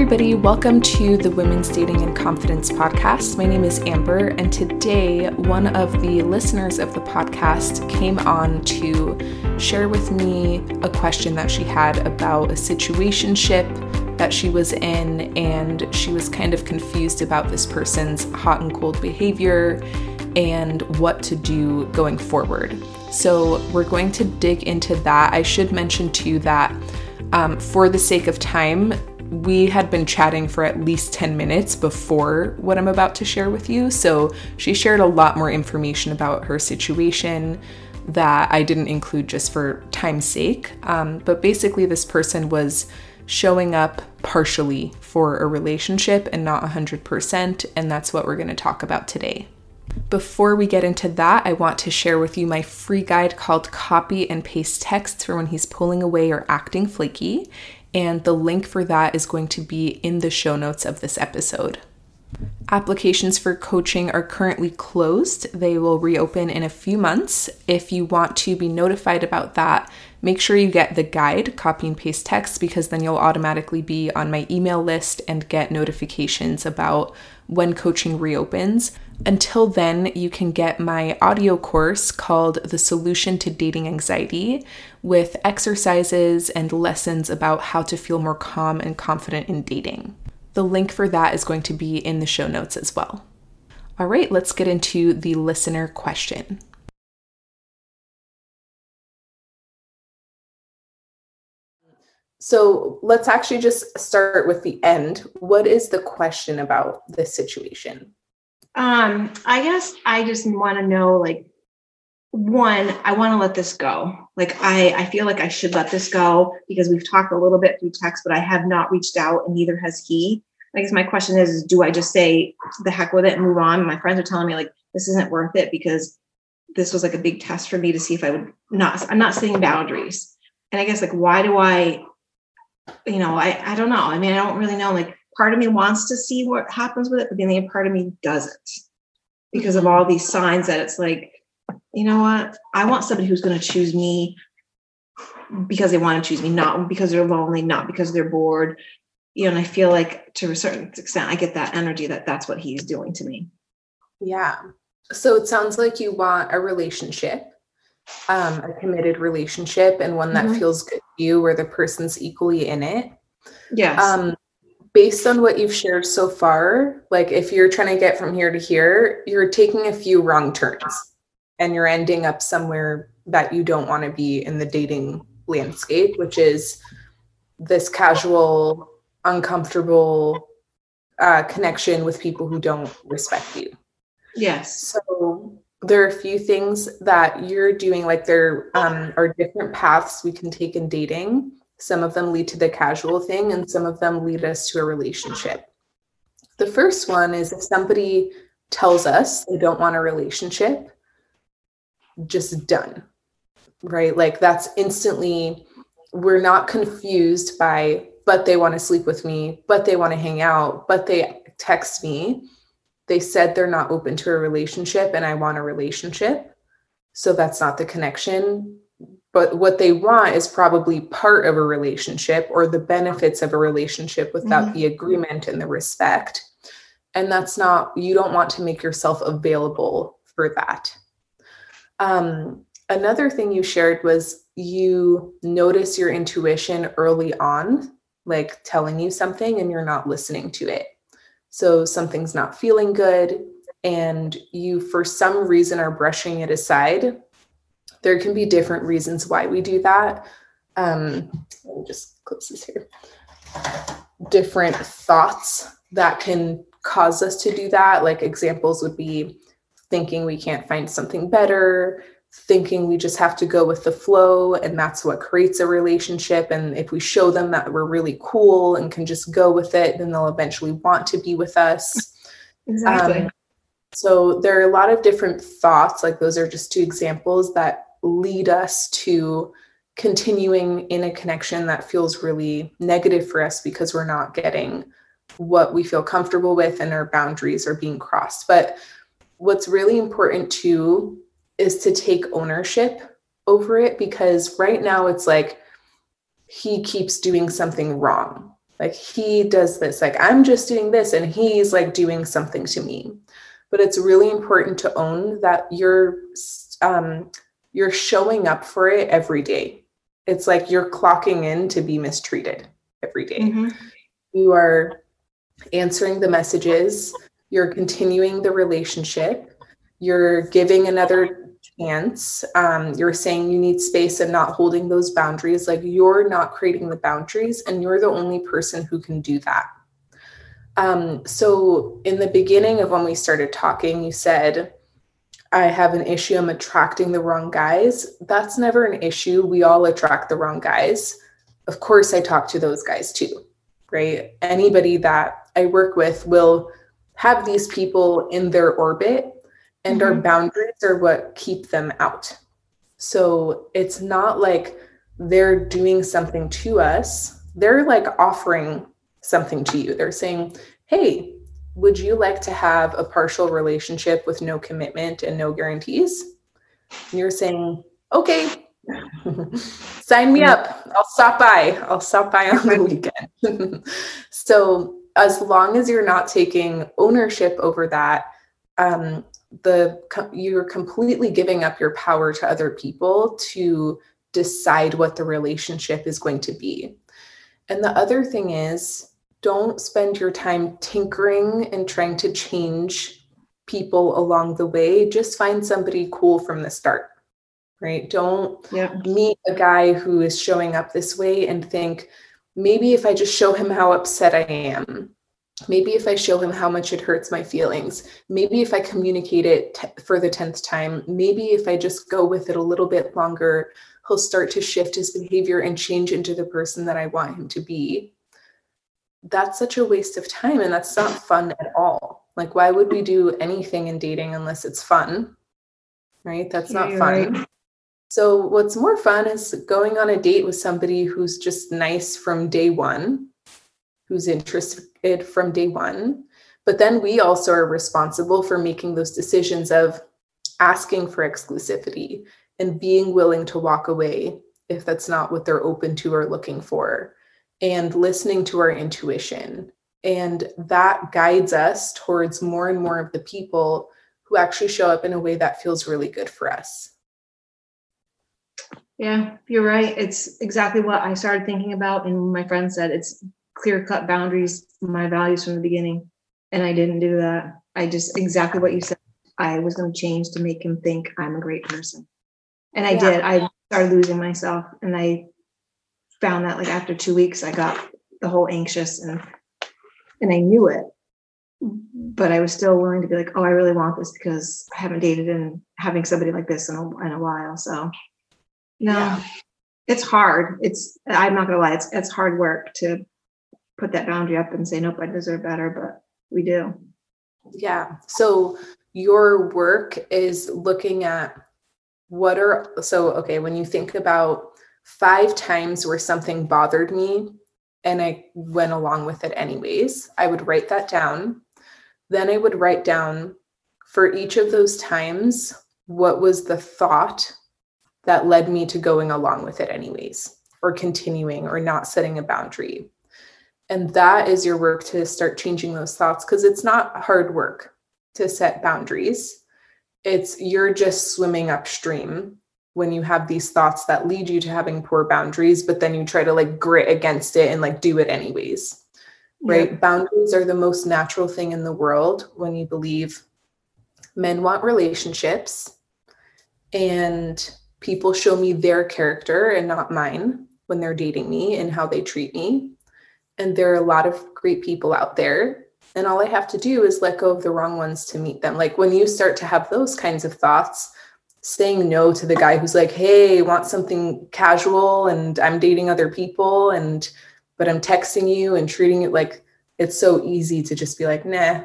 everybody. Welcome to the Women's Dating and Confidence podcast. My name is Amber, and today one of the listeners of the podcast came on to share with me a question that she had about a situationship that she was in, and she was kind of confused about this person's hot and cold behavior and what to do going forward. So, we're going to dig into that. I should mention too that um, for the sake of time, we had been chatting for at least 10 minutes before what I'm about to share with you. So she shared a lot more information about her situation that I didn't include just for time's sake. Um, but basically, this person was showing up partially for a relationship and not 100%. And that's what we're going to talk about today. Before we get into that, I want to share with you my free guide called Copy and Paste Texts for when he's pulling away or acting flaky and the link for that is going to be in the show notes of this episode. Applications for coaching are currently closed. They will reopen in a few months. If you want to be notified about that, make sure you get the guide, copy and paste text, because then you'll automatically be on my email list and get notifications about when coaching reopens. Until then, you can get my audio course called The Solution to Dating Anxiety with exercises and lessons about how to feel more calm and confident in dating. The link for that is going to be in the show notes as well. All right, let's get into the listener question. So let's actually just start with the end. What is the question about this situation? Um, I guess I just want to know like one, I want to let this go. Like I I feel like I should let this go because we've talked a little bit through text, but I have not reached out and neither has he. I guess my question is, is do I just say the heck with it and move on? My friends are telling me like this isn't worth it because this was like a big test for me to see if I would not I'm not setting boundaries. And I guess like why do I you know, I I don't know. I mean, I don't really know. Like part of me wants to see what happens with it, but then the other part of me doesn't because of all these signs that it's like, you know what? I want somebody who's going to choose me because they want to choose me, not because they're lonely, not because they're bored. You know, and I feel like to a certain extent, I get that energy that that's what he's doing to me. Yeah. So it sounds like you want a relationship, um, a committed relationship, and one that mm-hmm. feels good to you, where the person's equally in it. Yes. Um, based on what you've shared so far, like if you're trying to get from here to here, you're taking a few wrong turns and you're ending up somewhere that you don't want to be in the dating landscape, which is this casual, uncomfortable uh, connection with people who don't respect you. Yes. So there are a few things that you're doing, like there um, are different paths we can take in dating some of them lead to the casual thing, and some of them lead us to a relationship. The first one is if somebody tells us they don't want a relationship, just done, right? Like that's instantly, we're not confused by, but they want to sleep with me, but they want to hang out, but they text me. They said they're not open to a relationship and I want a relationship. So that's not the connection but what they want is probably part of a relationship or the benefits of a relationship without mm-hmm. the agreement and the respect and that's not you don't want to make yourself available for that um, another thing you shared was you notice your intuition early on like telling you something and you're not listening to it so something's not feeling good and you for some reason are brushing it aside there can be different reasons why we do that. Um, let me just close this here. Different thoughts that can cause us to do that. Like examples would be thinking we can't find something better, thinking we just have to go with the flow, and that's what creates a relationship. And if we show them that we're really cool and can just go with it, then they'll eventually want to be with us. Exactly. Um, so there are a lot of different thoughts, like those are just two examples that lead us to continuing in a connection that feels really negative for us because we're not getting what we feel comfortable with and our boundaries are being crossed. But what's really important too is to take ownership over it because right now it's like he keeps doing something wrong. like he does this like i'm just doing this and he's like doing something to me but it's really important to own that you're um, you're showing up for it every day it's like you're clocking in to be mistreated every day. Mm-hmm. you are answering the messages you're continuing the relationship you're giving another chance um, you're saying you need space and not holding those boundaries. Like you're not creating the boundaries and you're the only person who can do that. Um, so in the beginning of when we started talking you said i have an issue i'm attracting the wrong guys. That's never an issue. We all attract the wrong guys. Of course i talk to those guys too right? Anybody that i work with will have these people in their orbit and mm-hmm. our boundaries are what keep them out. So it's not like they're doing something to us, they're like offering something to you. They're saying, Hey, would you like to have a partial relationship with no commitment and no guarantees? And you're saying, Okay, sign me up. I'll stop by. I'll stop by on the weekend. so, as long as you're not taking ownership over that, um, the you're completely giving up your power to other people to decide what the relationship is going to be. And the other thing is don't spend your time tinkering and trying to change people along the way. Just find somebody cool from the start. Right? Don't yeah. meet a guy who is showing up this way and think maybe if I just show him how upset I am maybe if i show him how much it hurts my feelings. Maybe if i communicate it t- for the 10th time. Maybe if i just go with it a little bit longer he'll start to shift his behavior and change into the person that i want him to be. That's such a waste of time and that's not fun at all. Like why would we do anything in dating unless it's fun? Right? That's yeah, not fun. Right. so what's more fun is going on a date with somebody who's just nice from day one who's interested from day one. But then we also are responsible for making those decisions of asking for exclusivity and being willing to walk away if that's not what they're open to or looking for, and listening to our intuition. And that guides us towards more and more of the people who actually show up in a way that feels really good for us. Yeah, you're right. It's exactly what I started thinking about. And my friend said it's clear cut boundaries, my values from the beginning. And I didn't do that. I just exactly what you said. I was going to change to make him think I'm a great person. And I yeah. did. I started losing myself. And I found that like after two weeks, I got the whole anxious and and I knew it. But I was still willing to be like, oh, I really want this because I haven't dated and having somebody like this in a, in a while. So no, yeah. it's hard. It's I'm not gonna lie, it's it's hard work to put that boundary up and say, nope, I deserve better, but we do. Yeah. So your work is looking at what are, so, okay, when you think about five times where something bothered me and I went along with it anyways, I would write that down. Then I would write down for each of those times what was the thought that led me to going along with it anyways, or continuing or not setting a boundary and that is your work to start changing those thoughts because it's not hard work to set boundaries. It's you're just swimming upstream when you have these thoughts that lead you to having poor boundaries but then you try to like grit against it and like do it anyways right? Yeah. boundaries are the most natural thing in the world when you believe men want relationships and people show me their character and not mine when they're dating me and how they treat me and there are a lot of great people out there and all i have to do is let go of the wrong ones to meet them. Like when you start to have those kinds of thoughts saying no to the guy who's like hey want something casual and i'm dating other people and but i'm texting you and treating it like it's so easy to just be like nah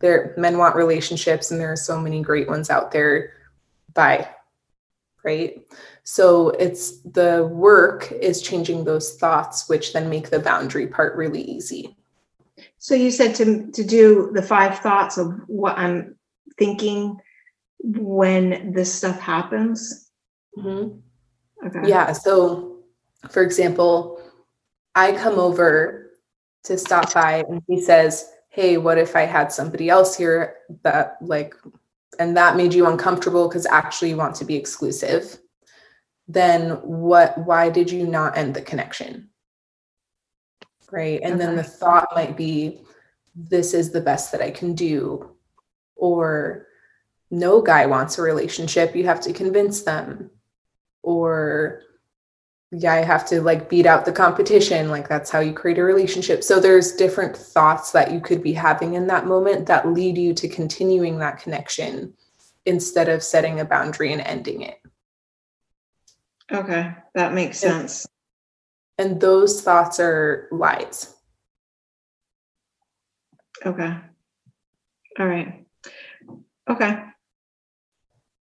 there men want relationships and there are so many great ones out there. Bye right so it's the work is changing those thoughts, which then make the boundary part really easy. So you said to to do the five thoughts of what I'm thinking when this stuff happens. Mm-hmm. Okay. Yeah. So, for example, I come over to stop by and he says, Hey, what if I had somebody else here that like, and that made you uncomfortable because actually you want to be exclusive, then what, why did you not end the connection? Right. And okay. then the thought might be, this is the best that I can do. Or no guy wants a relationship. You have to convince them. Or yeah, I have to like beat out the competition. Like that's how you create a relationship. So there's different thoughts that you could be having in that moment that lead you to continuing that connection instead of setting a boundary and ending it. Okay, that makes sense. And, and those thoughts are lies. Okay. All right. Okay.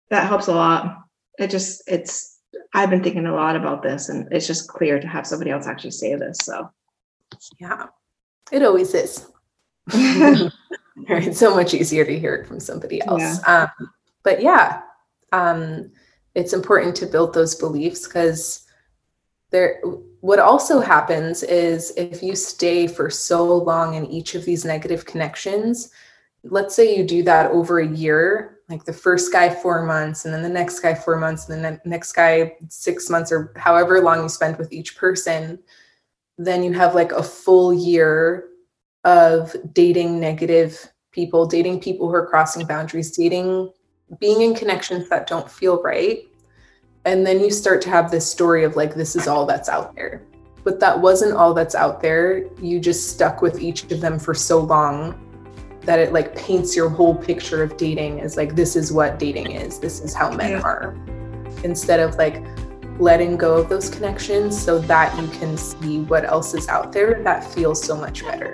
That helps a lot. It just, it's, I've been thinking a lot about this and it's just clear to have somebody else actually say this. So, yeah, it always is. it's so much easier to hear it from somebody else. Yeah. Um, but yeah, um, it's important to build those beliefs because there what also happens is if you stay for so long in each of these negative connections let's say you do that over a year like the first guy four months and then the next guy four months and then the next guy six months or however long you spend with each person then you have like a full year of dating negative people dating people who are crossing boundaries dating being in connections that don't feel right. And then you start to have this story of like this is all that's out there. But that wasn't all that's out there. You just stuck with each of them for so long that it like paints your whole picture of dating as like this is what dating is this is how men yeah. are instead of like letting go of those connections so that you can see what else is out there that feels so much better